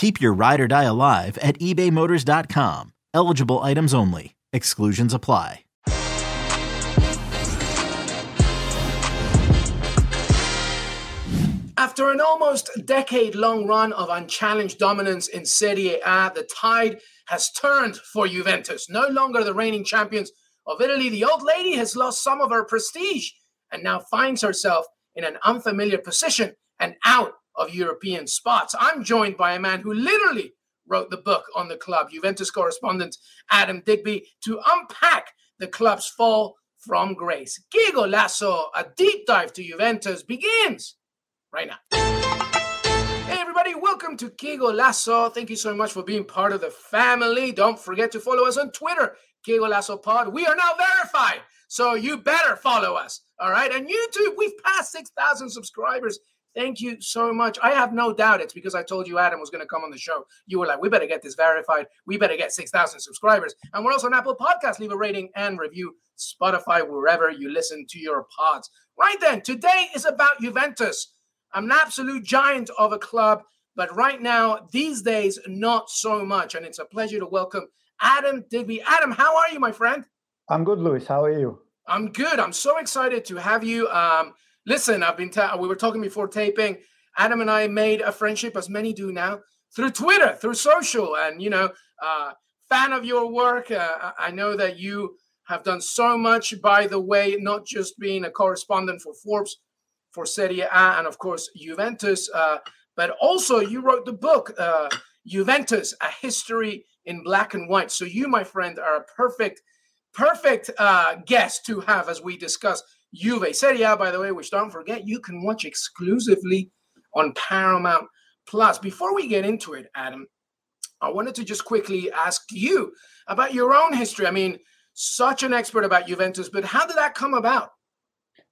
Keep your ride or die alive at ebaymotors.com. Eligible items only. Exclusions apply. After an almost decade long run of unchallenged dominance in Serie A, the tide has turned for Juventus. No longer the reigning champions of Italy, the old lady has lost some of her prestige and now finds herself in an unfamiliar position and out of European spots. I'm joined by a man who literally wrote the book on the club, Juventus correspondent Adam Digby, to unpack the club's fall from grace. Que Golazo, a deep dive to Juventus begins right now. Hey, everybody, welcome to Que Golazo. Thank you so much for being part of the family. Don't forget to follow us on Twitter, Que Golazo Pod. We are now verified, so you better follow us. All right. And YouTube, we've passed 6,000 subscribers. Thank you so much. I have no doubt it's because I told you Adam was going to come on the show. You were like, we better get this verified. We better get 6,000 subscribers. And we're also on Apple Podcasts. Leave a rating and review. Spotify, wherever you listen to your pods. Right then, today is about Juventus. I'm an absolute giant of a club, but right now, these days, not so much. And it's a pleasure to welcome Adam Digby. Adam, how are you, my friend? I'm good, Luis. How are you? I'm good. I'm so excited to have you. Um, listen, I've been ta- we were talking before taping. Adam and I made a friendship, as many do now, through Twitter, through social, and you know, uh, fan of your work. Uh, I know that you have done so much. By the way, not just being a correspondent for Forbes, for Serie A, and of course Juventus, uh, but also you wrote the book uh, Juventus: A History in Black and White. So you, my friend, are a perfect, perfect uh, guest to have as we discuss Juve Serie A, by the way, which don't forget you can watch exclusively on Paramount Plus. Before we get into it, Adam, I wanted to just quickly ask you about your own history. I mean, such an expert about Juventus, but how did that come about?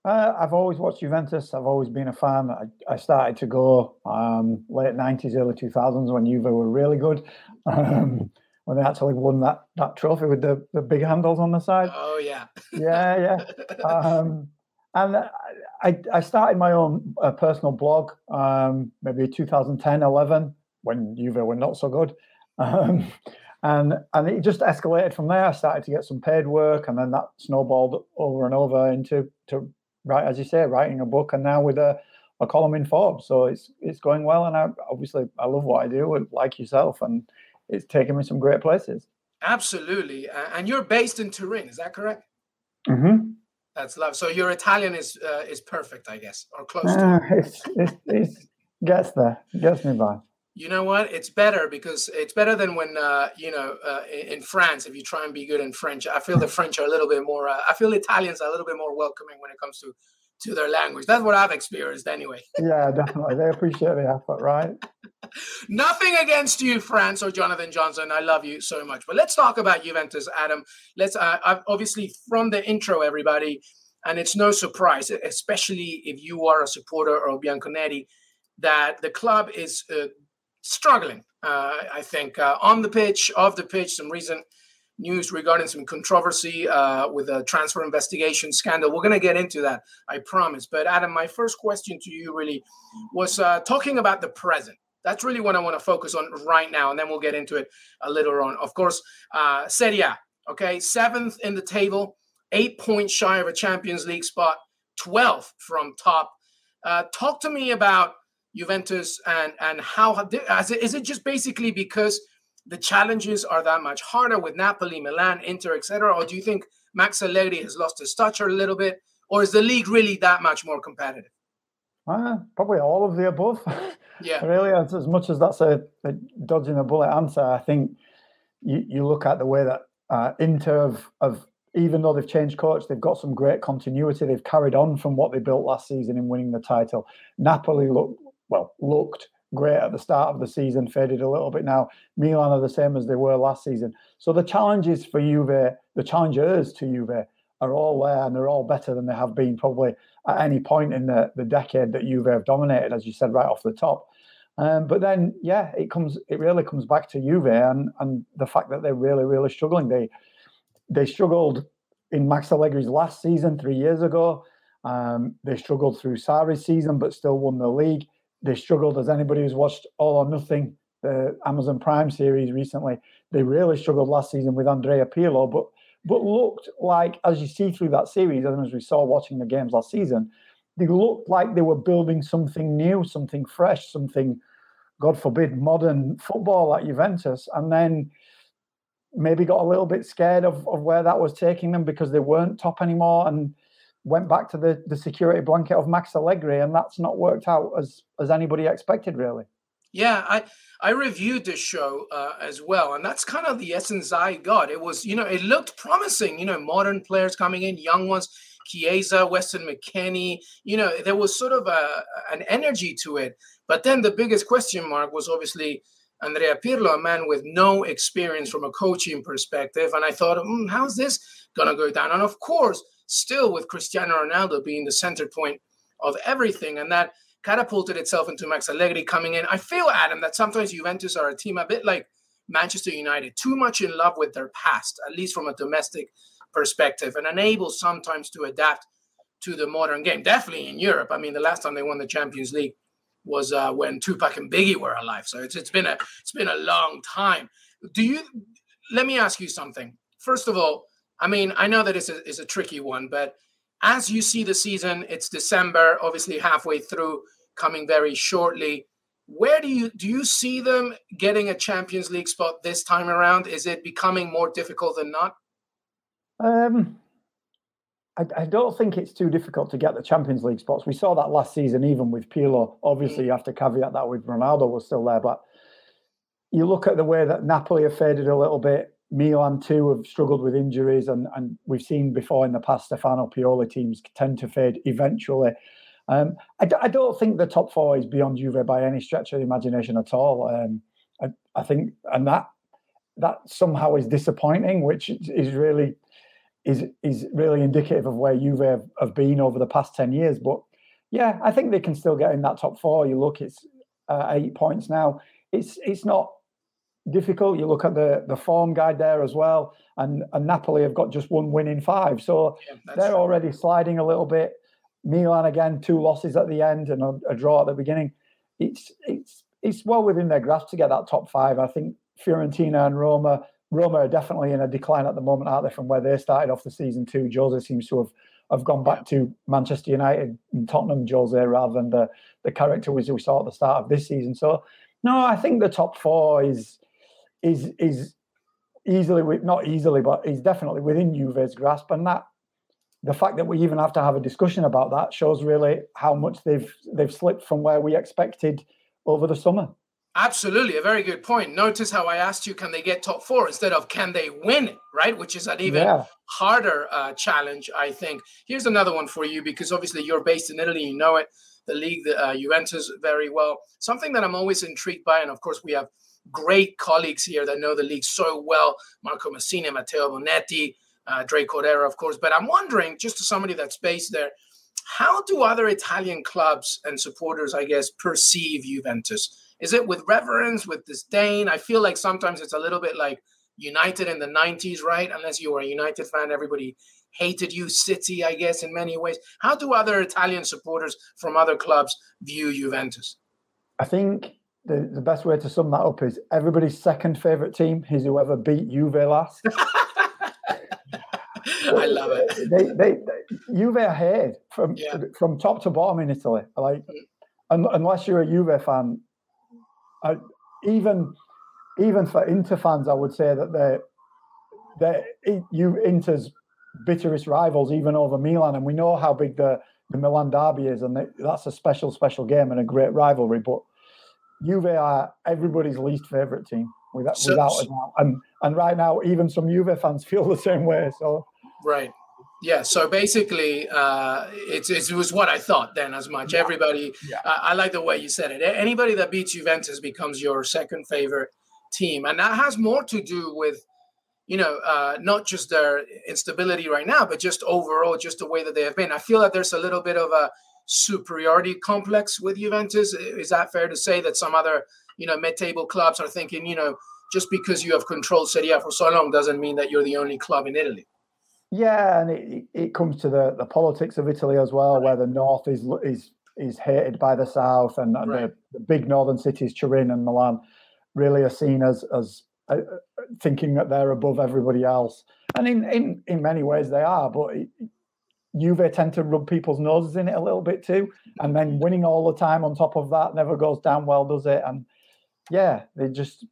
Uh, I've always watched Juventus. I've always been a fan. I, I started to go um, late 90s, early 2000s when Juve were really good. Um, when they actually won that that trophy with the, the big handles on the side. Oh yeah, yeah, yeah. Um, and I I started my own uh, personal blog, um, maybe 2010, 11, when Juve were not so good, um, and and it just escalated from there. I started to get some paid work, and then that snowballed over and over into to write, as you say, writing a book, and now with a a column in Forbes. So it's it's going well, and I obviously I love what I do, like yourself, and it's taken me some great places. Absolutely, and you're based in Turin, is that correct? Mm-hmm. That's love. So your Italian is uh, is perfect, I guess, or close uh, to. Ah, it's, it's, it's gets there, gets me by. You know what? It's better because it's better than when uh, you know uh, in France. If you try and be good in French, I feel the French are a little bit more. Uh, I feel Italians are a little bit more welcoming when it comes to to their language. That's what I've experienced anyway. yeah, definitely. They appreciate the effort, right? Nothing against you, France or Jonathan Johnson. I love you so much. But let's talk about Juventus, Adam. Let's uh, obviously from the intro, everybody, and it's no surprise, especially if you are a supporter of Bianconeri, that the club is uh, struggling. Uh, I think uh, on the pitch, off the pitch, some recent news regarding some controversy uh, with a transfer investigation scandal. We're going to get into that, I promise. But Adam, my first question to you really was uh, talking about the present. That's really what I want to focus on right now, and then we'll get into it a little on. Of course, uh, Serie A, okay, seventh in the table, eight points shy of a Champions League spot, 12th from top. Uh, talk to me about Juventus and and how is it just basically because the challenges are that much harder with Napoli, Milan, Inter, etc., or do you think Max Allegri has lost his touch a little bit? or is the league really that much more competitive? Uh, probably all of the above. Yeah. really, as, as much as that's a, a, dodging a bullet answer, I think you, you look at the way that uh, Inter have, have, even though they've changed coach, they've got some great continuity. They've carried on from what they built last season in winning the title. Napoli look well looked great at the start of the season, faded a little bit now. Milan are the same as they were last season. So the challenges for Juve, the challengers to Juve, are all there and they're all better than they have been probably at any point in the, the decade that Juve have dominated, as you said right off the top. Um, but then, yeah, it comes. It really comes back to Juve and and the fact that they're really, really struggling. They they struggled in Max Allegri's last season three years ago. Um, they struggled through Sarri's season, but still won the league. They struggled, as anybody who's watched All or Nothing, the Amazon Prime series recently. They really struggled last season with Andrea Pirlo, but but looked like, as you see through that series, and as we saw watching the games last season, they looked like they were building something new, something fresh, something, God forbid, modern football at Juventus. And then maybe got a little bit scared of, of where that was taking them because they weren't top anymore and went back to the, the security blanket of Max Allegri. And that's not worked out as, as anybody expected, really. Yeah, I I reviewed this show uh, as well, and that's kind of the essence I got. It was, you know, it looked promising. You know, modern players coming in, young ones, Chiesa, Weston McKennie. You know, there was sort of a an energy to it. But then the biggest question mark was obviously Andrea Pirlo, a man with no experience from a coaching perspective. And I thought, mm, how's this gonna go down? And of course, still with Cristiano Ronaldo being the center point of everything, and that catapulted itself into Max Allegri coming in. I feel, Adam, that sometimes Juventus are a team a bit like Manchester United, too much in love with their past, at least from a domestic perspective, and unable sometimes to adapt to the modern game. Definitely in Europe. I mean, the last time they won the Champions League was uh, when Tupac and Biggie were alive. So it's it's been a it's been a long time. Do you? Let me ask you something. First of all, I mean, I know that it's a, it's a tricky one, but as you see the season, it's December, obviously halfway through, coming very shortly. Where do you do you see them getting a Champions League spot this time around? Is it becoming more difficult than not? Um, I, I don't think it's too difficult to get the Champions League spots. We saw that last season, even with Pirlo. Obviously, mm. you have to caveat that with Ronaldo was still there, but you look at the way that Napoli have faded a little bit. Milan too have struggled with injuries, and, and we've seen before in the past Stefano Pioli teams tend to fade eventually. Um, I d- I don't think the top four is beyond Juve by any stretch of the imagination at all. Um, I, I think, and that that somehow is disappointing, which is really is is really indicative of where Juve have, have been over the past ten years. But yeah, I think they can still get in that top four. You look, it's uh, eight points now. It's it's not difficult. You look at the the form guide there as well, and and Napoli have got just one win in five, so yeah, they're true. already sliding a little bit. Milan again, two losses at the end and a, a, draw at the beginning. It's it's it's well within their grasp to get that top five. I think Fiorentina and Roma. Roma are definitely in a decline at the moment, aren't they? From where they started off the season too. Jose seems to have have gone back to Manchester United and Tottenham Jose rather than the the character we saw at the start of this season. So no, I think the top four is is is easily not easily, but is definitely within Juve's grasp, and that the fact that we even have to have a discussion about that shows really how much they've they've slipped from where we expected over the summer. Absolutely, a very good point. Notice how I asked you, can they get top four instead of can they win it, right? Which is an even yeah. harder uh, challenge, I think. Here's another one for you because obviously you're based in Italy, you know it, the league, the uh, Juventus, very well. Something that I'm always intrigued by, and of course we have great colleagues here that know the league so well Marco Massini, Matteo Bonetti, uh, Dre Cordera, of course. But I'm wondering, just to somebody that's based there, how do other Italian clubs and supporters, I guess, perceive Juventus? Is it with reverence, with disdain? I feel like sometimes it's a little bit like United in the 90s, right? Unless you were a United fan, everybody hated you. City, I guess, in many ways. How do other Italian supporters from other clubs view Juventus? I think the, the best way to sum that up is everybody's second favorite team is whoever beat Juve last. I love it. They, they, they Juve are hated from yeah. from top to bottom in Italy. Like, un, unless you're a Juve fan, I, even even for Inter fans, I would say that they they you Inter's bitterest rivals, even over Milan, and we know how big the the Milan derby is, and that's a special, special game and a great rivalry. But Juve are everybody's least favorite team, without, so, without a doubt. And and right now, even some Juve fans feel the same way. So right, yeah. So basically, uh, it's, it was what I thought then. As much yeah. everybody, yeah. Uh, I like the way you said it. Anybody that beats Juventus becomes your second favorite team, and that has more to do with you know, uh, not just their instability right now, but just overall, just the way that they have been. I feel that there's a little bit of a superiority complex with Juventus. Is that fair to say that some other, you know, mid-table clubs are thinking, you know, just because you have controlled Serie A for so long doesn't mean that you're the only club in Italy. Yeah, and it, it comes to the, the politics of Italy as well, where the north is is is hated by the south, and, and right. the, the, big northern cities, Turin and Milan, really are seen as as uh, thinking that they're above everybody else. And in, in, in many ways they are, but it, Juve tend to rub people's noses in it a little bit too. And then winning all the time on top of that never goes down well, does it? And yeah, they're just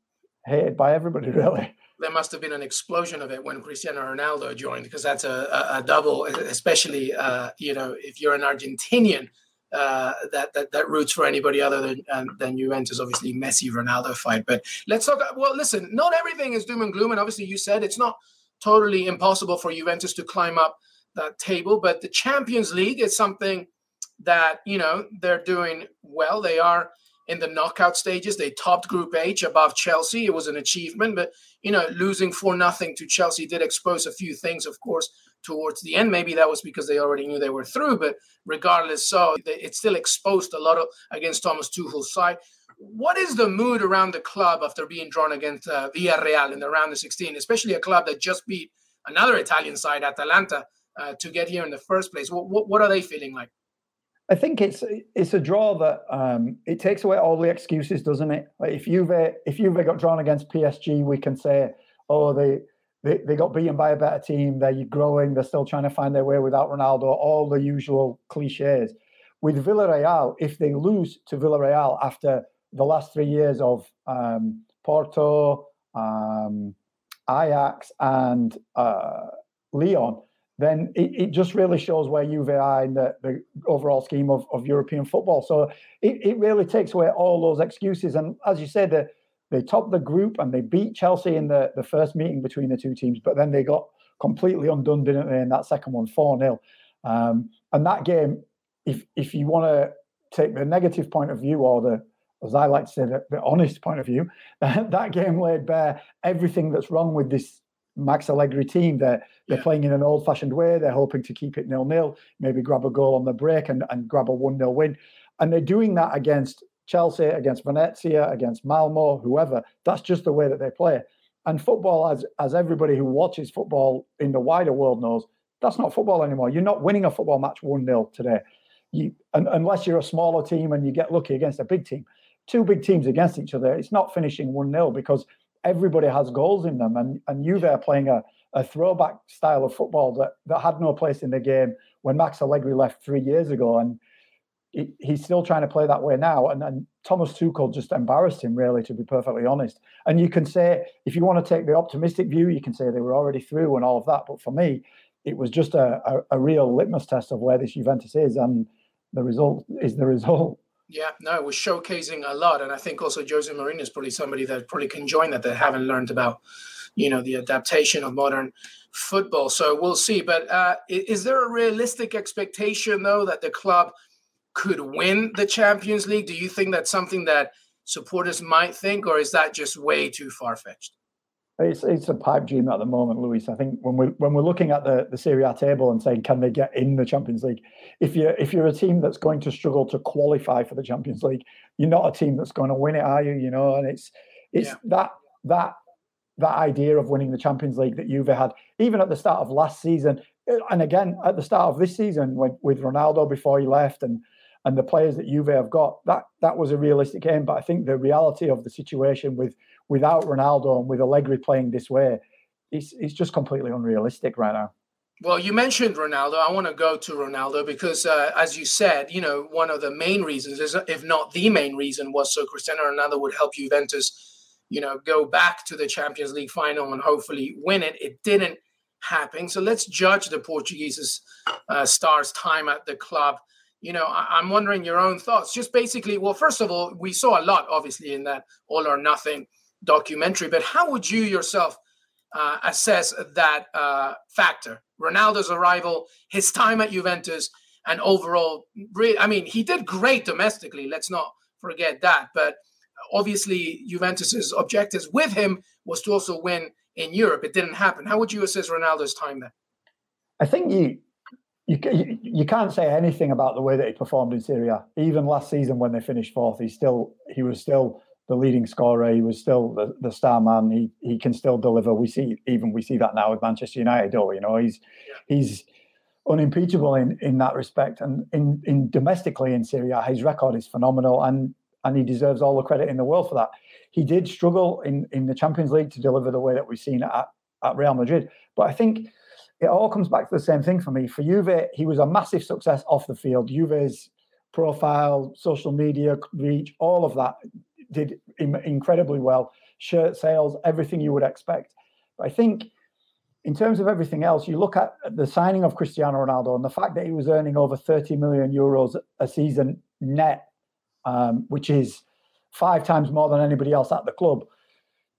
hated by everybody, really. There must have been an explosion of it when Cristiano Ronaldo joined, because that's a, a, a double, especially uh, you know if you're an Argentinian uh, that, that that roots for anybody other than um, than Juventus. Obviously, Messi Ronaldo fight. But let's talk. Well, listen, not everything is doom and gloom, and obviously, you said it's not totally impossible for Juventus to climb up that table. But the Champions League is something that you know they're doing well. They are in the knockout stages. They topped Group H above Chelsea. It was an achievement, but you know, losing for nothing to Chelsea did expose a few things, of course, towards the end. Maybe that was because they already knew they were through, but regardless, so it still exposed a lot of against Thomas Tuchel's side. What is the mood around the club after being drawn against uh, Villarreal in the round of 16, especially a club that just beat another Italian side, Atalanta, uh, to get here in the first place? What, what, what, are they feeling like? I think it's it's a draw that um, it takes away all the excuses, doesn't it? Like if you've if you've got drawn against PSG, we can say, oh, they they, they got beaten by a better team. They're growing. They're still trying to find their way without Ronaldo. All the usual cliches. With Villarreal, if they lose to Villarreal after the last three years of um, Porto, um, Ajax, and uh, Lyon, then it, it, just really shows where Juve are in the, the overall scheme of, of European football. So it, it really takes away all those excuses. And as you said, the, they topped the group and they beat Chelsea in the, the first meeting between the two teams, but then they got completely undone, didn't they, in that second one, 4 0. Um, and that game, if if you want to take the negative point of view or the, as I like to say, the, the honest point of view, that game laid bare everything that's wrong with this Max Allegri team. They're, they're yeah. playing in an old fashioned way. They're hoping to keep it nil nil, maybe grab a goal on the break and, and grab a 1 0 win. And they're doing that against Chelsea, against Venezia, against Malmo, whoever. That's just the way that they play. And football, as as everybody who watches football in the wider world knows, that's not football anymore. You're not winning a football match 1 0 today. You, unless you're a smaller team and you get lucky against a big team. Two big teams against each other, it's not finishing 1 0 because everybody has goals in them. And, and Juve are playing a, a throwback style of football that, that had no place in the game when Max Allegri left three years ago. And he, he's still trying to play that way now. And, and Thomas Tuchel just embarrassed him, really, to be perfectly honest. And you can say, if you want to take the optimistic view, you can say they were already through and all of that. But for me, it was just a, a, a real litmus test of where this Juventus is. And the result is the result. Yeah, no, was showcasing a lot, and I think also Jose Mourinho is probably somebody that probably can join that that haven't learned about, you know, the adaptation of modern football. So we'll see. But uh, is there a realistic expectation though that the club could win the Champions League? Do you think that's something that supporters might think, or is that just way too far fetched? It's it's a pipe dream at the moment, Luis. I think when we when we're looking at the the Serie A table and saying can they get in the Champions League, if you if you're a team that's going to struggle to qualify for the Champions League, you're not a team that's going to win it, are you? You know, and it's it's yeah. that that that idea of winning the Champions League that Juve had, even at the start of last season, eh, and again at the start of this season when, with Ronaldo before he left and and the players that Juve have got, that that was a realistic aim. But I think the reality of the situation with without Ronaldo and with Allegri playing this way, it's it's just completely unrealistic right now. Well, you mentioned Ronaldo. I want to go to Ronaldo because, uh, as you said, you know, one of the main reasons, is, if not the main reason, was so Cristiano Ronaldo would help Juventus, you know, go back to the Champions League final and hopefully win it. It didn't happen. So let's judge the Portuguese uh, star's time at the club. You know, I, am wondering your own thoughts. Just basically, well, first of all, we saw a lot, obviously, in that All or Nothing documentary. But how would you yourself uh, assess that uh, factor? Ronaldo's arrival, his time at Juventus, and overall, I mean, he did great domestically. Let's not forget that. But obviously, Juventus's objectives with him was to also win in Europe. It didn't happen. How would you assess Ronaldo's time there? I think you you, you can't say anything about the way that he performed in Serie A. Even last season, when they finished fourth, he still he was still the leading scorer. He was still the, the star man. He he can still deliver. We see even we see that now with Manchester United. Oh, you know, he's he's unimpeachable in in that respect. And in in domestically in Serie A, his record is phenomenal, and and he deserves all the credit in the world for that. He did struggle in in the Champions League to deliver the way that we've seen at at Real Madrid, but I think it all comes back to the same thing for me. For Juve, he was a massive success off the field. Juve's profile, social media reach, all of that did incredibly well. Shirt sales, everything you would expect. But I think in terms of everything else, you look at the signing of Cristiano Ronaldo and the fact that he was earning over 30 million euros a season net, um, which is five times more than anybody else at the club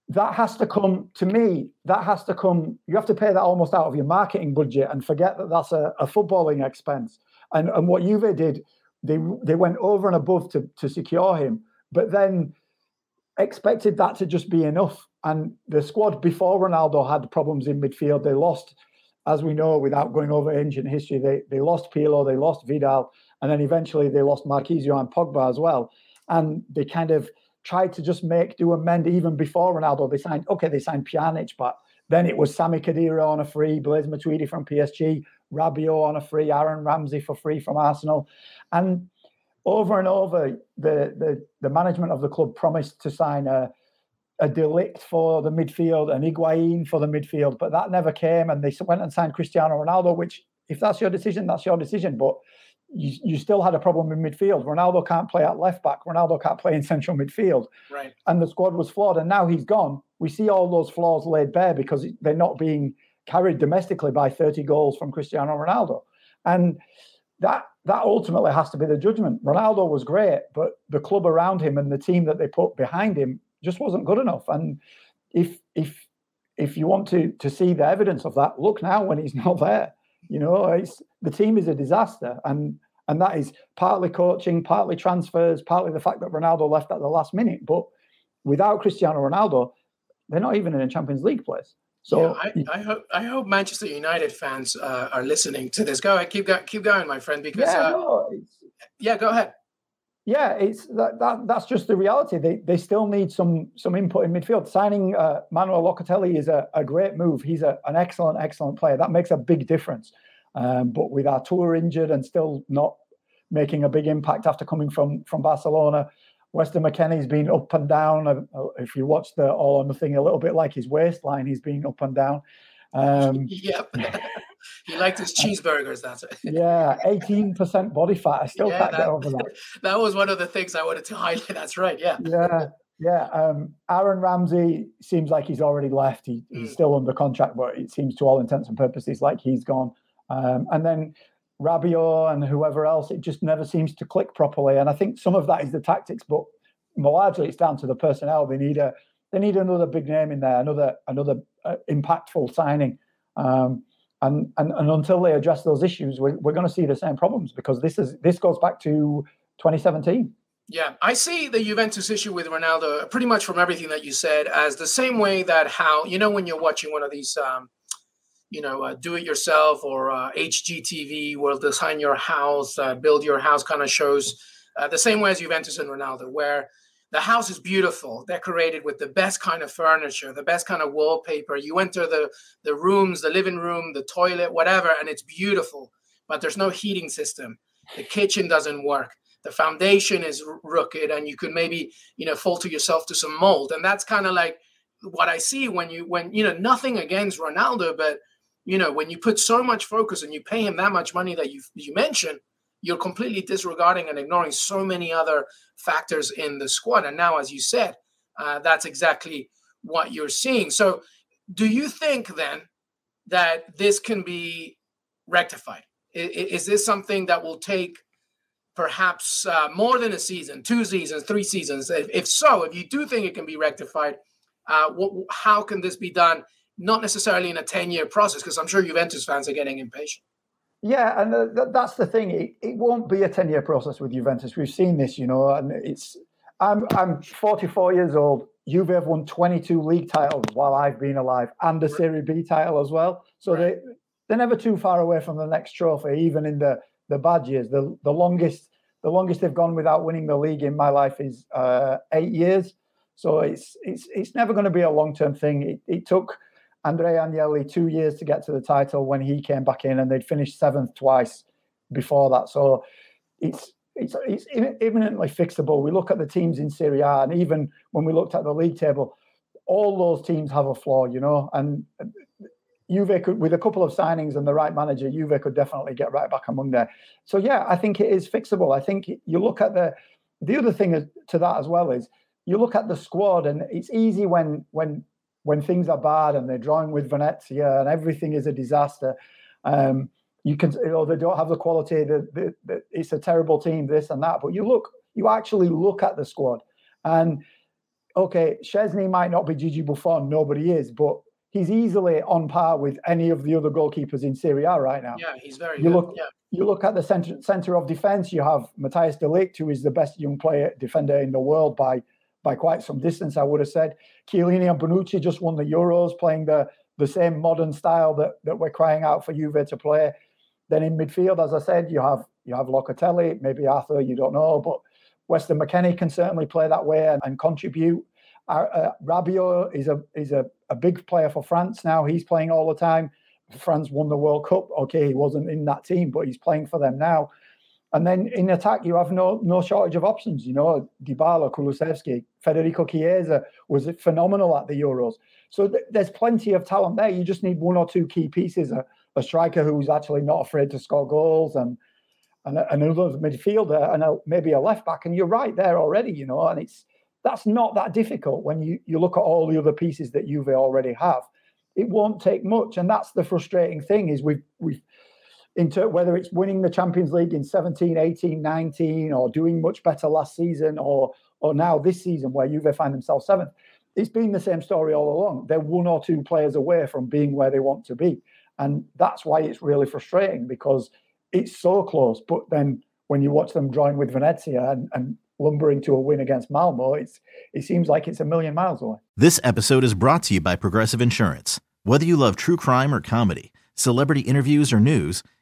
that has to come to me that has to come you have to pay that almost out of your marketing budget and forget that that's a, a footballing expense and and what Juve did they they went over and above to to secure him but then expected that to just be enough. And the squad before Ronaldo had problems in midfield they lost as we know without going over ancient history they they lost Pirlo they lost Vidal and then eventually they lost Marchisio and Pogba as well. And they kind of tried to just make do amend even before Ronaldo. They signed okay, they signed Pjanic, but then it was Sami Khedira on a free, Blaise Matuidi from PSG, Rabiot on a free, Aaron Ramsey for free from Arsenal, and over and over the the, the management of the club promised to sign a a Delict for the midfield, an Higuain for the midfield, but that never came. And they went and signed Cristiano Ronaldo, which, if that's your decision, that's your decision. But you, you still had a problem in midfield. Ronaldo can't play at left back. Ronaldo can't play in central midfield. Right. And the squad was flawed. And now he's gone. We see all those flaws laid bare because they're not being carried domestically by 30 goals from Cristiano Ronaldo. And that that ultimately has to be the judgment. Ronaldo was great, but the club around him and the team that they put behind him just wasn't good enough. And if if if you want to to see the evidence of that, look now when he's not there. You know, it's the team is a disaster, and and that is partly coaching, partly transfers, partly the fact that Ronaldo left at the last minute. But without Cristiano Ronaldo, they're not even in a Champions League place. So yeah, I, I, hope I hope Manchester United fans uh, are listening to this. Go ahead, keep go, keep going, my friend. Because yeah, uh, no, yeah, go ahead. Yeah, it's that, that that's just the reality. They they still need some some input in midfield. Signing uh, Manuel Locatelli is a, a great move. He's a, an excellent excellent player. That makes a big difference. Um, but with Arthur injured and still not making a big impact after coming from from Barcelona, Weston McKennie's been up and down. Uh, if you watch the All or Nothing, a little bit like his waistline, he's been up and down. Um, yep. he liked his cheeseburgers. That's it. yeah, eighteen percent body fat. I still yeah, can't that, get over that. That was one of the things I wanted to highlight. That's right. Yeah. Yeah. Yeah, um, Aaron Ramsey seems like he's already left. He, he's mm. still under contract, but it seems to all intents and purposes like he's gone. Um, and then Rabiot and whoever else, it just never seems to click properly. And I think some of that is the tactics, but largely it's down to the personnel. They need a they need another big name in there, another another uh, impactful signing. Um, and, and and until they address those issues, we're, we're going to see the same problems because this is this goes back to 2017. Yeah, I see the Juventus issue with Ronaldo pretty much from everything that you said as the same way that how you know when you're watching one of these um, you know, uh, do it yourself or uh, HGTV will design your house, uh, build your house kind of shows. Uh, the same way as Juventus and Ronaldo, where the house is beautiful, decorated with the best kind of furniture, the best kind of wallpaper. You enter the the rooms, the living room, the toilet, whatever, and it's beautiful. But there's no heating system. The kitchen doesn't work. The foundation is crooked, and you could maybe you know falter yourself to some mold. And that's kind of like what I see when you when you know nothing against Ronaldo, but you know, when you put so much focus and you pay him that much money that you you mentioned, you're completely disregarding and ignoring so many other factors in the squad. And now, as you said, uh, that's exactly what you're seeing. So, do you think then that this can be rectified? Is, is this something that will take perhaps uh, more than a season, two seasons, three seasons? If, if so, if you do think it can be rectified, uh, what, how can this be done? Not necessarily in a 10 year process, because I'm sure Juventus fans are getting impatient. Yeah, and the, that's the thing. It, it won't be a 10 year process with Juventus. We've seen this, you know, and it's. I'm I'm 44 years old. Juve have won 22 league titles while I've been alive, and a Serie B title as well. So right. they they're never too far away from the next trophy, even in the the bad years. The the longest the longest they've gone without winning the league in my life is uh, eight years. So it's it's it's never going to be a long term thing. It, it took Andrea Agnelli two years to get to the title when he came back in, and they'd finished seventh twice before that. So it's it's it's imminently fixable. We look at the teams in Serie A, and even when we looked at the league table, all those teams have a flaw, you know. And Juve could, with a couple of signings and the right manager, Juve could definitely get right back among there. So yeah, I think it is fixable. I think you look at the the other thing to that as well is you look at the squad, and it's easy when when when things are bad and they're drawing with Venezia and everything is a disaster. Um, you can, you know, they don't have the quality. That, it's a terrible team, this and that. But you look, you actually look at the squad, and okay, Szczesny might not be Gigi Buffon, nobody is, but he's easily on par with any of the other goalkeepers in Serie A right now. Yeah, he's very. You good. look, yeah. you look at the center center of defense. You have Matthijs de Ligt, who is the best young player defender in the world by by quite some distance, I would have said. Chiellini and Bonucci just won the Euros, playing the the same modern style that that we're crying out for Juve to play. Then in midfield, as I said, you have you have Locatelli, maybe Arthur, you don't know, but Weston McKennie can certainly play that way and, and contribute. Uh, uh, Rabiot is a is a, a big player for France now. He's playing all the time. France won the World Cup. Okay, he wasn't in that team, but he's playing for them now. And then in attack, you have no no shortage of options. You know, Dybala, Kulusevski, Federico Chiesa was phenomenal at the Euros. So th- there's plenty of talent there. You just need one or two key pieces: a, a striker who's actually not afraid to score goals, and and another midfielder, and a, maybe a left back. And you're right there already. You know, and it's that's not that difficult when you you look at all the other pieces that Juve already have. It won't take much, and that's the frustrating thing is we've we've into whether it's winning the Champions League in 17, 18, 19, or doing much better last season, or or now this season where Juve find themselves seventh. It's been the same story all along. They're one or two players away from being where they want to be. And that's why it's really frustrating because it's so close. But then when you watch them drawing with Venezia and, and lumbering to a win against Malmo, it's it seems like it's a million miles away. This episode is brought to you by Progressive Insurance. Whether you love true crime or comedy, celebrity interviews or news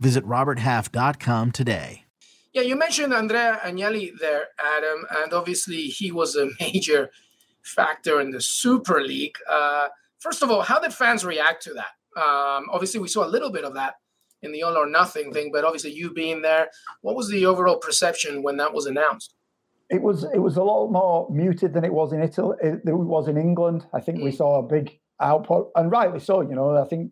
Visit roberthalf.com today. Yeah, you mentioned Andrea Agnelli there, Adam, and obviously he was a major factor in the Super League. Uh, first of all, how did fans react to that? Um, obviously, we saw a little bit of that in the all or nothing thing, but obviously you being there, what was the overall perception when that was announced? It was it was a lot more muted than it was in Italy. It, it was in England. I think mm. we saw a big output, and rightly so. You know, I think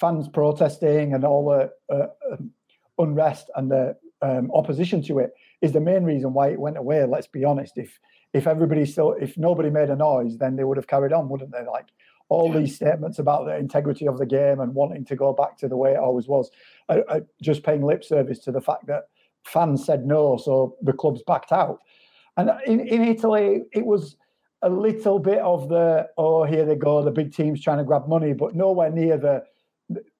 fans protesting and all the uh, um, unrest and the um, opposition to it is the main reason why it went away. Let's be honest. If if everybody still, if nobody made a noise, then they would have carried on, wouldn't they? Like all these statements about the integrity of the game and wanting to go back to the way it always was, uh, uh, just paying lip service to the fact that fans said no, so the clubs backed out. And in, in Italy, it was a little bit of the oh here they go, the big teams trying to grab money, but nowhere near the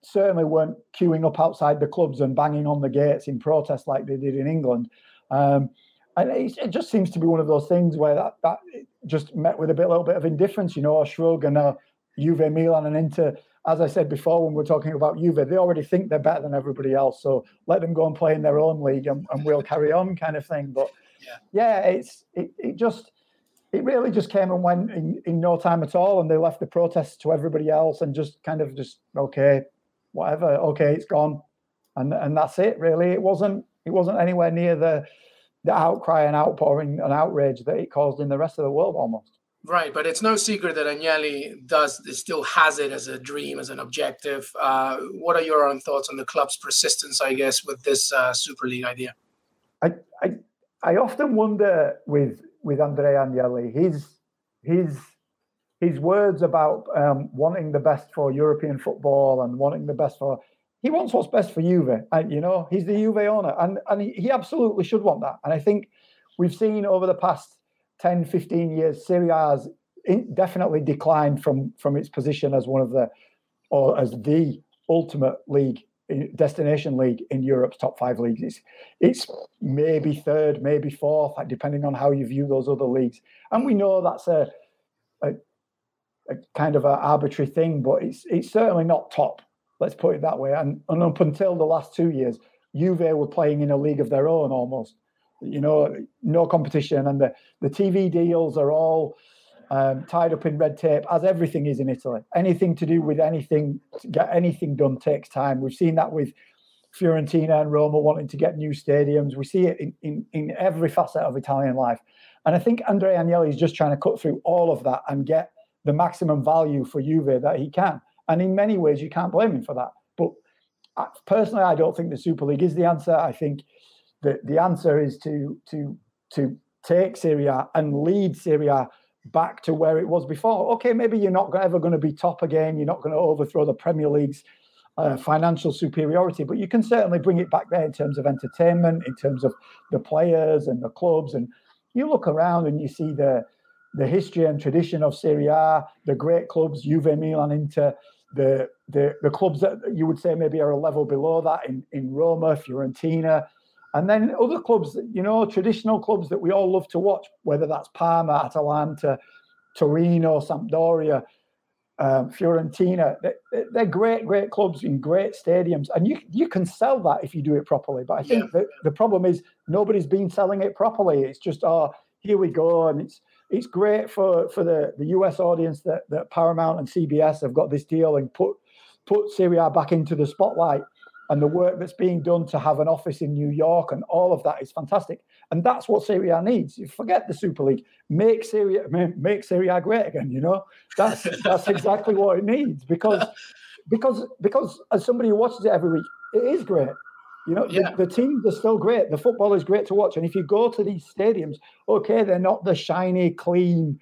certainly weren't queuing up outside the clubs and banging on the gates in protest like they did in England. Um, and it, it, just seems to be one of those things where that, that just met with a bit, little bit of indifference, you know, a shrug and a Juve, Milan, and Inter. As I said before, when we're talking about Juve, they already think they're better than everybody else. So let them go and play in their own league, and, and we'll carry on, kind of thing. But yeah, yeah it's it, it just it really just came and went in, in no time at all, and they left the protests to everybody else, and just kind of just okay, whatever, okay, it's gone, and and that's it. Really, it wasn't it wasn't anywhere near the the outcry and outpouring and outrage that it caused in the rest of the world almost. Right, but it's no secret that Agnelli does still has it as a dream, as an objective. Uh, what are your own thoughts on the club's persistence, I guess, with this uh, Super League idea? I, I I often wonder with with Andrea Agnelli, his his his words about um, wanting the best for European football and wanting the best for he wants what's best for Juve. And, you know, he's the Juve owner, and and he, he absolutely should want that. And I think we've seen over the past 10, 15 years, Serie A has definitely declined from from its position as one of the or as the ultimate league destination league in Europe's top five leagues. It's it's maybe third, maybe fourth, depending on how you view those other leagues. And we know that's a a, a kind of an arbitrary thing, but it's it's certainly not top. Let's put it that way. And, and up until the last two years, Juve were playing in a league of their own almost. You know, no competition, and the the TV deals are all um, tied up in red tape, as everything is in Italy. Anything to do with anything, to get anything done takes time. We've seen that with Fiorentina and Roma wanting to get new stadiums. We see it in, in, in every facet of Italian life. And I think Andrea Agnelli is just trying to cut through all of that and get the maximum value for Juve that he can. And in many ways, you can't blame him for that. But personally, I don't think the Super League is the answer. I think that the answer is to to to take Serie A and lead Serie A back to where it was before. Okay, maybe you're not ever going to be top again. You're not going to overthrow the Premier League's uh, financial superiority, but you can certainly bring it back there in terms of entertainment, in terms of the players and the clubs. And you look around and you see the the history and tradition of Serie A, the great clubs, Juve, Milan, Inter, the the the clubs that you would say maybe are a level below that in in Roma, Fiorentina, and then other clubs, you know, traditional clubs that we all love to watch, whether that's Parma, Atalanta, Torino, Sampdoria, um, Fiorentina. They're, they're, great, great clubs in great stadiums, and you you can sell that if you do it properly. But I think yeah. the, the problem is nobody's been selling it properly. It's just oh, here we go, and it's it's great for for the the US audience that that Paramount and CBS have got this deal and put put Serie A back into the spotlight and the work that's being done to have an office in New York and all of that is fantastic. And that's what Serie A needs. You forget the Super League, make Serie make Serie A great again. You know, that's that's exactly what it needs because because because as somebody who watches it every week, it is great. You know, yeah. the, the, teams are still great. The football is great to watch. And if you go to these stadiums, okay, they're not the shiny, clean,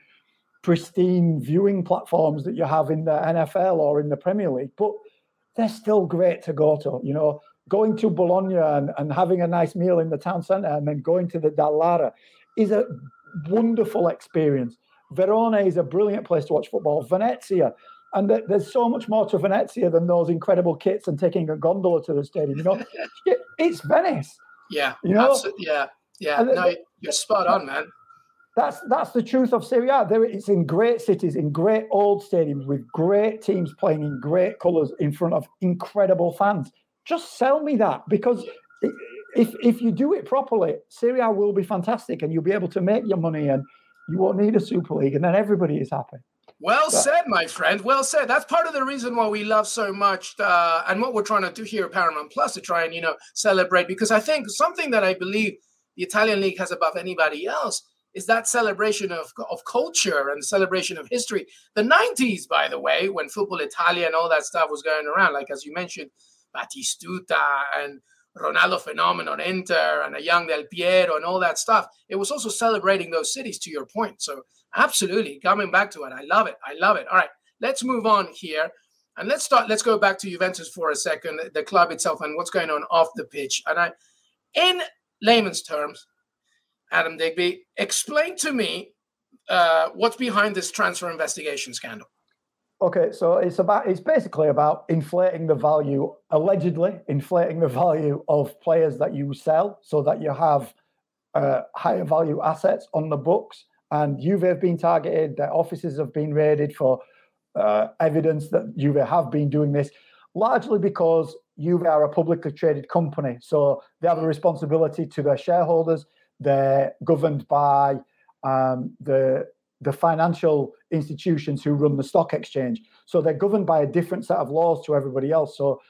pristine viewing platforms that you have in the NFL or in the Premier League, but they're still great to go to. You know, going to Bologna and, and having a nice meal in the town centre and then going to the Dall'Ara is a wonderful experience. Verona is a brilliant place to watch football. Venezia, and th- there's so much more to Venezia than those incredible kits and taking a gondola to the stadium. You know, it's Venice. Yeah, you know, yeah, yeah. no, you're spot on, man. That's that's the truth of Serie A. There, it's in great cities, in great old stadiums with great teams playing in great colours in front of incredible fans. Just sell me that because if if you do it properly, Serie A will be fantastic, and you'll be able to make your money, and you won't need a Super League, and then everybody is happy. Well said, my friend. Well said. That's part of the reason why we love so much, uh, and what we're trying to do here at Paramount Plus to try and you know celebrate. Because I think something that I believe the Italian league has above anybody else is that celebration of, of culture and celebration of history. The 90s, by the way, when Football Italia and all that stuff was going around, like as you mentioned, Batistuta and Ronaldo Phenomenon, Inter, and a young Del Piero, and all that stuff. It was also celebrating those cities, to your point. So, absolutely, coming back to it, I love it. I love it. All right, let's move on here. And let's start. Let's go back to Juventus for a second, the club itself, and what's going on off the pitch. And I, in layman's terms, Adam Digby, explain to me uh, what's behind this transfer investigation scandal. Okay, so it's about it's basically about inflating the value, allegedly inflating the value of players that you sell, so that you have uh, higher value assets on the books. And Juve have been targeted; their offices have been raided for uh, evidence that Juve have been doing this, largely because Juve are a publicly traded company, so they have a responsibility to their shareholders. They're governed by um, the the financial institutions who run the stock exchange. So they're governed by a different set of laws to everybody else. So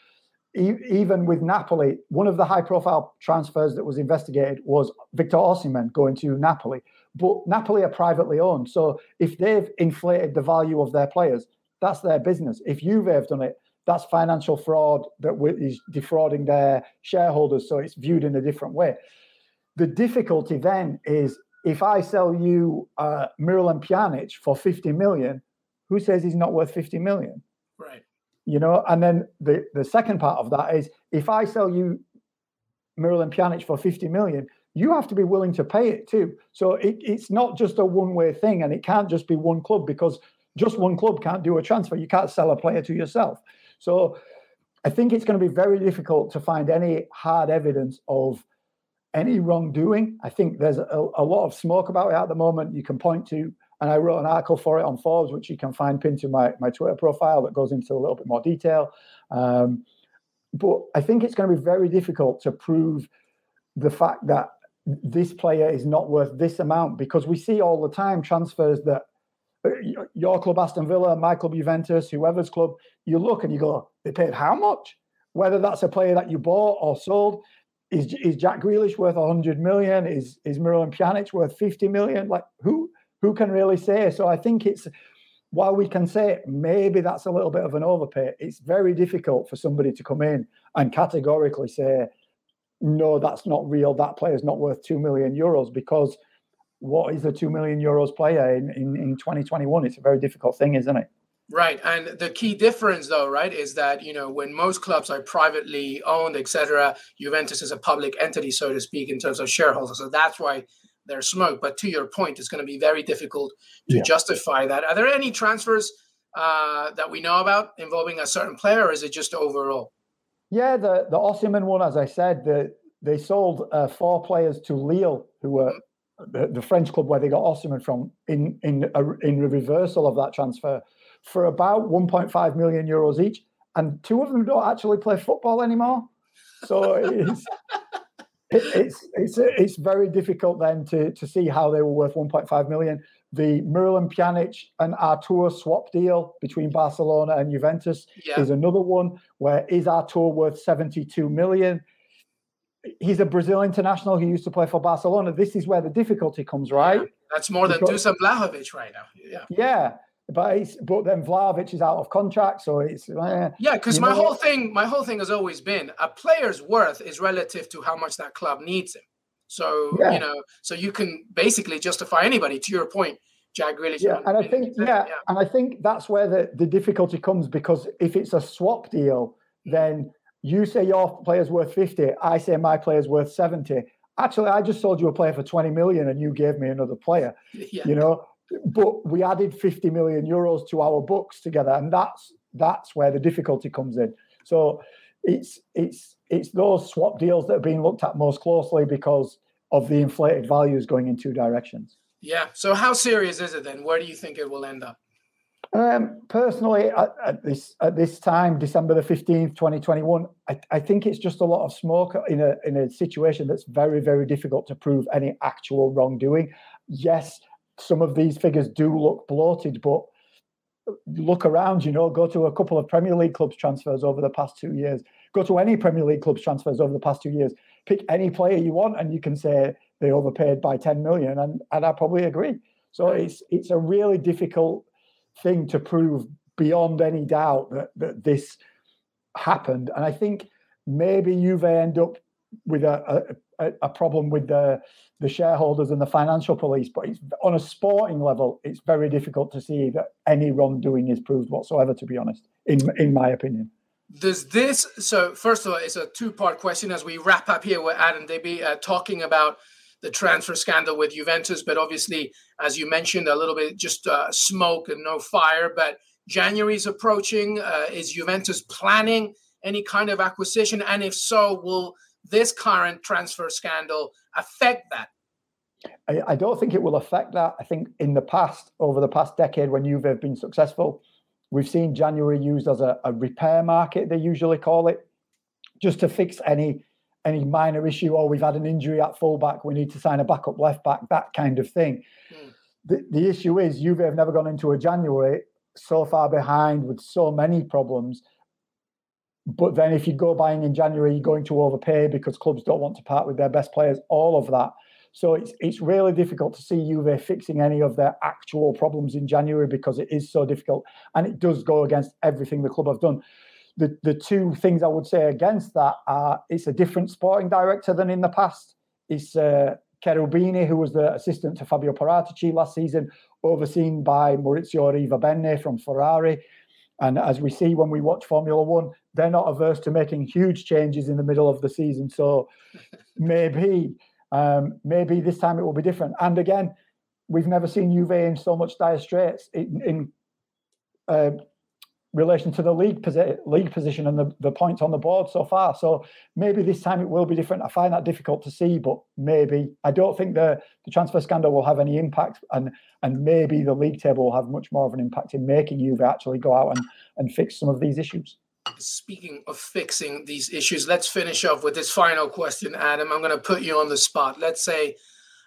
e- even with Napoli, one of the high profile transfers that was investigated was Victor Osimhen going to Napoli. But Napoli are privately owned. So if they've inflated the value of their players, that's their business. If Juve have done it, that's financial fraud that is defrauding their shareholders. So it's viewed in a different way. The difficulty then is if I sell you uh, Miralem Pjanic for 50 million, who says he's not worth 50 million? Right. You know, and then the, the second part of that is if I sell you Miralem Pjanic for 50 million, you have to be willing to pay it too. So it, it's not just a one way thing and it can't just be one club because just one club can't do a transfer. You can't sell a player to yourself. So I think it's going to be very difficult to find any hard evidence of any wrongdoing. I think there's a, a, lot of smoke about it at the moment. You can point to, and I wrote an article for it on Forbes, which you can find pinned to my, my Twitter profile that goes into a little bit more detail. Um, but I think it's going to be very difficult to prove the fact that this player is not worth this amount because we see all the time transfers that uh, your club Aston Villa, my club Juventus, whoever's club, you look and you go, they paid how much? Whether that's a player that you bought or sold, is is Jack Grealish worth 100 million? Is is Miralem Pjanic worth 50 million? Like who who can really say? So I think it's while we can say maybe that's a little bit of an overpay, it's very difficult for somebody to come in and categorically say, no, that's not real. That player's not worth two million euros because what is a two million euros player in, in, in 2021? It's a very difficult thing, isn't it? Right, and the key difference, though, right, is that you know when most clubs are privately owned, etc., Juventus is a public entity, so to speak, in terms of shareholders. So that's why there's smoke. But to your point, it's going to be very difficult to yeah. justify that. Are there any transfers uh, that we know about involving a certain player, or is it just overall? Yeah, the the Osimhen one, as I said, the, they sold uh, four players to Lille, who were mm-hmm. the, the, French club where they got Osimhen from, in in a, in a reversal of that transfer for about 1.5 million euros each, and two of them don't actually play football anymore. So it's it's it's it's very difficult then to to see how they were worth 1.5 million. The Miralem Pjanic and Arthur swap deal between Barcelona and Juventus yeah. is another one where is Arthur worth 72 million? He's a Brazil international who used to play for Barcelona. This is where the difficulty comes, right? Yeah, that's more than because, Dusan Vlahovic right now. Yeah. Yeah but it's, but then Vlahovic is out of contract, so it's eh, yeah. Because my whole thing, my whole thing has always been a player's worth is relative to how much that club needs him. So yeah. you know, so you can basically justify anybody. To your point, Jack Grealish. Yeah, and I think yeah, yeah, and I think that's where the the difficulty comes because if it's a swap deal, then you say your player's worth fifty, I say my player's worth seventy. Actually, I just sold you a player for twenty million, and you gave me another player. Yeah. You know, but we added 50 million euros to our books together and that's that's where the difficulty comes in. So it's it's it's those swap deals that are being looked at most closely because of the inflated values going in two directions. Yeah so how serious is it then? Where do you think it will end up? Um, personally, at, at, this at this time, December the fifteenth, twenty twenty one, I, I think it's just a lot of smoke in a in a situation that's very very difficult to prove any actual wrongdoing. Yes, some of these figures do look bloated, but look around, you know, go to a couple of Premier League clubs transfers over the past two years, go to any Premier League clubs transfers over the past two years, pick any player you want, and you can say they overpaid by 10 million, and, and I probably agree. So it's it's a really difficult thing to prove beyond any doubt that, that this happened. And I think maybe Juve end up with a, a, a problem with the the shareholders and the financial police. But it's, on a sporting level, it's very difficult to see that any wrongdoing is proved whatsoever. To be honest, in in my opinion. Does this so? First of all, it's a two-part question as we wrap up here with Adam Digby uh, talking about the transfer scandal with Juventus, but obviously, as you mentioned, a little bit just uh, smoke and no fire. But January is approaching? Uh, is Juventus planning any kind of acquisition? And if so, will this current transfer scandal affect that? I, I, don't think it will affect that. I think in the past, over the past decade, when Juve have been successful, we've seen January used as a, a repair market, they usually call it, just to fix any any minor issue or we've had an injury at fullback, we need to sign a backup left back, that kind of thing. Mm. The, the issue is Juve have never gone into a January so far behind with so many problems. But then if you go buying in January, you're going to overpay because clubs don't want to part with their best players, all of that. So it's it's really difficult to see Juve fixing any of their actual problems in January because it is so difficult and it does go against everything the club have done the, the two things I would say against that are it's a different sporting director than in the past. It's uh, Cherubini, who was the assistant to Fabio Paratici last season, overseen by Maurizio Arrivabene from Ferrari. And as we see when we watch Formula One, they're not averse to making huge changes in the middle of the season. So maybe, um, maybe this time it will be different. And again, we've never seen Juve in so much dire straits. In, in uh, relation to the league, posi- league position and the, the points on the board so far. So maybe this time it will be different. I find that difficult to see, but maybe I don't think the, the transfer scandal will have any impact, and and maybe the league table will have much more of an impact in making Juve actually go out and, and fix some of these issues. Speaking of fixing these issues, let's finish off with this final question, Adam. I'm going to put you on the spot. Let's say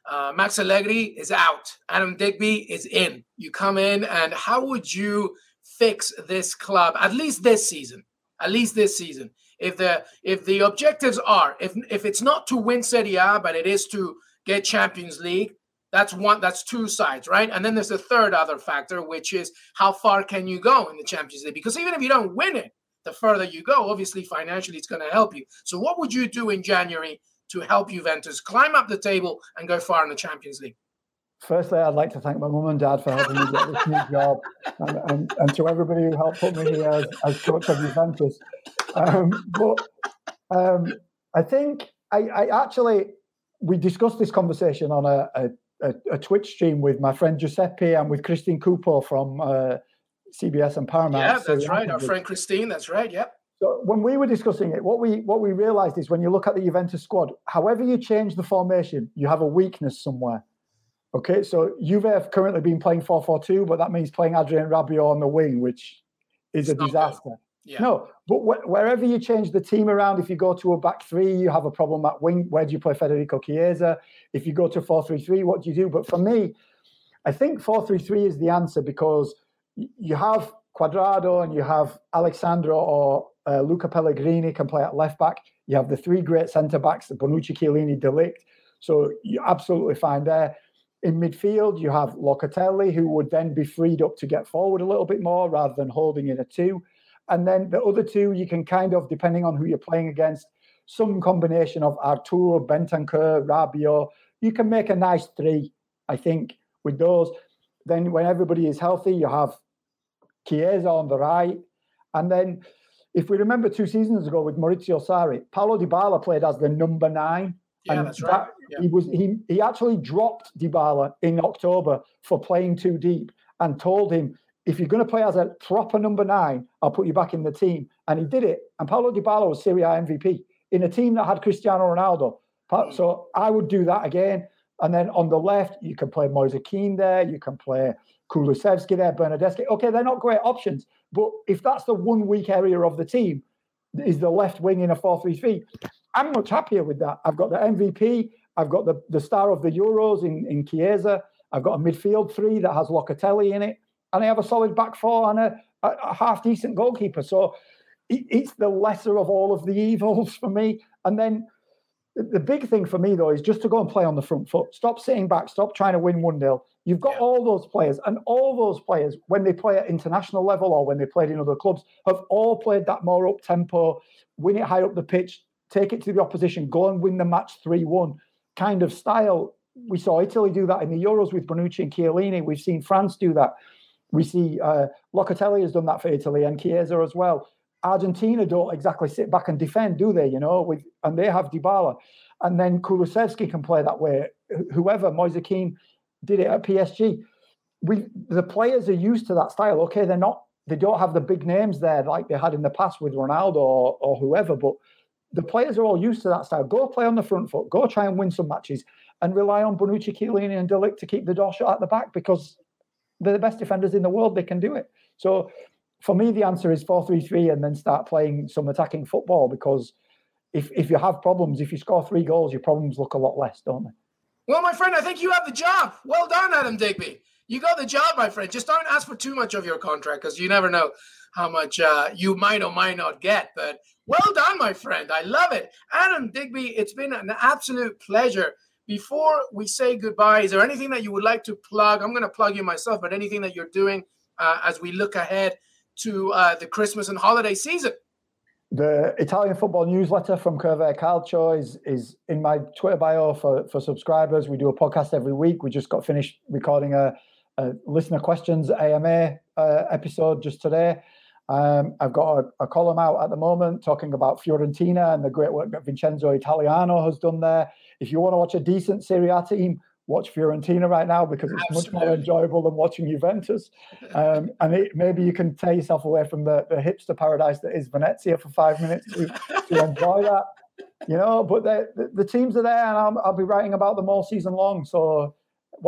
uh, Max Allegri is out, Adam Digby is in. You come in, and how would you fix this club at least this season. At least this season. If the if the objectives are if if it's not to win Serie A, but it is to get Champions League, that's one that's two sides, right? And then there's a third other factor, which is how far can you go in the Champions League? Because even if you don't win it, the further you go, obviously financially it's going to help you. So what would you do in January to help Juventus climb up the table and go far in the Champions League? Firstly, I'd like to thank my mum and dad for helping me get this new job, and, and, and, to everybody who helped put me here as, as coach of Juventus. Um, but um, I think I, I, actually we discussed this conversation on a, a, a, Twitch stream with my friend Giuseppe and with Christine Cupo from uh, CBS and Paramount. Yeah, that's so right. Our friend Christine. That's right. Yep. So when we were discussing it, what we what we realised is when you look at the Juventus squad, however you change the formation, you have a weakness somewhere. Okay, so Juve have currently been playing 4 4 2, but that means playing Adrien Rabiot on the wing, which is it's a disaster. Yeah. No, but wh- wherever you change the team around, if you go to a back three, you have a problem at wing. Where do you play Federico Chiesa? If you go to 4 3 3, what do you do? But for me, I think 4 3 3 is the answer because you have Cuadrado and you have Alex Sandro or uh, Luca Pellegrini can play at left back. You have the three great centre backs, Bonucci, Chiellini, De Ligt. So you're absolutely fine there. In midfield, you have Locatelli, who would then be freed up to get forward a little bit more rather than holding in a two. And then the other two, you can kind of, depending on who you're playing against, some combination of Arturo, Bentancur, Rabiot. You can make a nice three, I think, with those. Then when everybody is healthy, you have Chiesa on the right. And then if we remember two seasons ago with Maurizio Sarri, Paulo Dybala played as the number nine. Yeah, and that's right. Yeah. He was he he actually dropped Dybala in October for playing too deep and told him if you're going to play as a proper number nine, I'll put you back in the team. And he did it. And Paulo Dybala was Serie A MVP in a team that had Cristiano Ronaldo. Mm. So I would do that again. And then on the left, you can play Moise Kean there. You can play Kulusevski there, Bernardeschi. Okay, they're not great options. But if that's the one weak area of the team, is the left wing in a 4 3 3. I'm much happier with that. I've got the MVP, I've got the, the star of the Euros in, in Chiesa, I've got a midfield three that has Locatelli in it, and I have a solid back four and a, a, a half decent goalkeeper. So it, it's the lesser of all of the evils for me. And then the big thing for me though is just to go and play on the front foot. Stop sitting back. Stop trying to win one 0 You've got yeah. all those players, and all those players, when they play at international level or when they played in other clubs, have all played that more up tempo, win it high up the pitch, take it to the opposition, go and win the match three one kind of style. We saw Italy do that in the Euros with Bonucci and Chiellini. We've seen France do that. We see uh, Locatelli has done that for Italy and Chiesa as well. Argentina don't exactly sit back and defend, do they? You know, with and they have Dybala, and then Kulusevski can play that way. Whoever Moise Kean did it at PSG. We the players are used to that style. Okay, they're not they don't have the big names there like they had in the past with Ronaldo or, or whoever, but the players are all used to that style. Go play on the front foot, go try and win some matches, and rely on Bonucci, Chiellini, and de to keep the door shut at the back because they're the best defenders in the world. They can do it. So for me, the answer is 4 3 3 and then start playing some attacking football because if, if you have problems, if you score three goals, your problems look a lot less, don't they? Well, my friend, I think you have the job. Well done, Adam Digby. You got the job, my friend. Just don't ask for too much of your contract because you never know how much uh, you might or might not get. But well done, my friend. I love it. Adam Digby, it's been an absolute pleasure. Before we say goodbye, is there anything that you would like to plug? I'm going to plug you myself, but anything that you're doing uh, as we look ahead to uh, the Christmas and holiday season? The Italian football newsletter from Curve Calcio is is in my Twitter bio for, for subscribers. We do a podcast every week. We just got finished recording a, a listener questions AMA uh, episode just today. Um, I've got a, a, column out at the moment talking about Fiorentina and the great work that Vincenzo Italiano has done there. If you want to watch a decent Serie A team, watch Fiorentina right now because it's Absolutely. much more enjoyable than watching Juventus. Um, and it, maybe you can tear yourself away from the, the hipster paradise that is Venezia for five minutes to, to enjoy that. You know, but the, the, teams are there, and I'll, I'll, be writing about them all season long. So,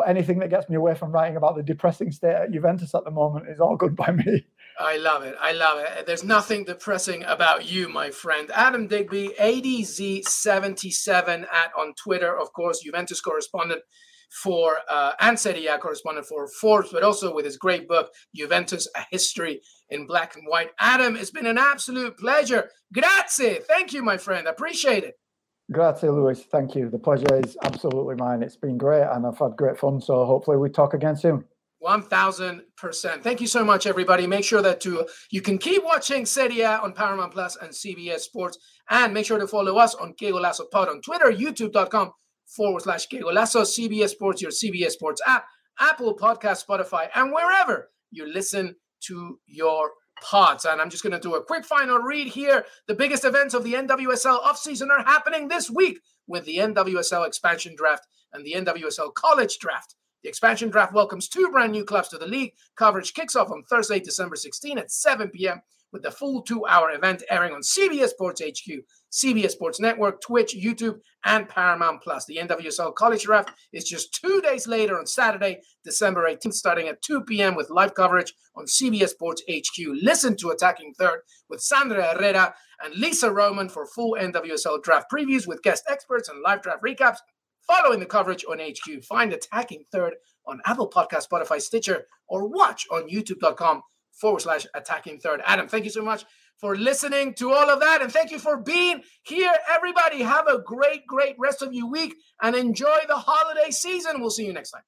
anything that gets me away from writing about the depressing state at Juventus at the moment is all good by me. I love it. I love it. There's nothing depressing about you, my friend. Adam Digby, ADZ77 at on Twitter, of course, Juventus correspondent for uh, and Serie A correspondent for Forbes, but also with his great book, Juventus, A History in Black and White. Adam, it's been an absolute pleasure. Grazie. Thank you, my friend. Appreciate it. Grazie, Luis. Thank you. The pleasure is absolutely mine. It's been great and I've had great fun. So hopefully we talk again soon. 1000%. Thank you so much, everybody. Make sure that to, you can keep watching Serie A on Paramount Plus and CBS Sports. And make sure to follow us on Que Golazo Pod on Twitter, youtube.com forward slash Que Golazo, CBS Sports, your CBS Sports app, Apple Podcast, Spotify, and wherever you listen to your pods. And I'm just going to do a quick final read here. The biggest events of the NWSL offseason are happening this week with the NWSL expansion draft and the NWSL college draft. The expansion draft welcomes two brand new clubs to the league. Coverage kicks off on Thursday, December 16 at 7 p.m with the full two hour event airing on CBS Sports HQ, CBS Sports Network, Twitch, YouTube, and Paramount Plus. The NWSL College Draft is just two days later on Saturday, December 18th, starting at 2 p.m. with live coverage on CBS Sports HQ. Listen to Attacking Third with Sandra Herrera and Lisa Roman for full NWSL draft previews with guest experts and live draft recaps. Following the coverage on HQ, find Attacking Third on Apple Podcast, Spotify, Stitcher, or watch on youtube.com forward slash attacking third. Adam, thank you so much for listening to all of that. And thank you for being here. Everybody, have a great, great rest of your week and enjoy the holiday season. We'll see you next time.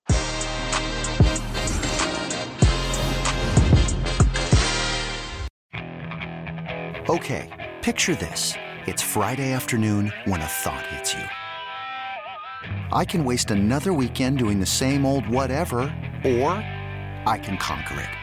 Okay, picture this. It's Friday afternoon when a thought hits you. I can waste another weekend doing the same old whatever, or I can conquer it.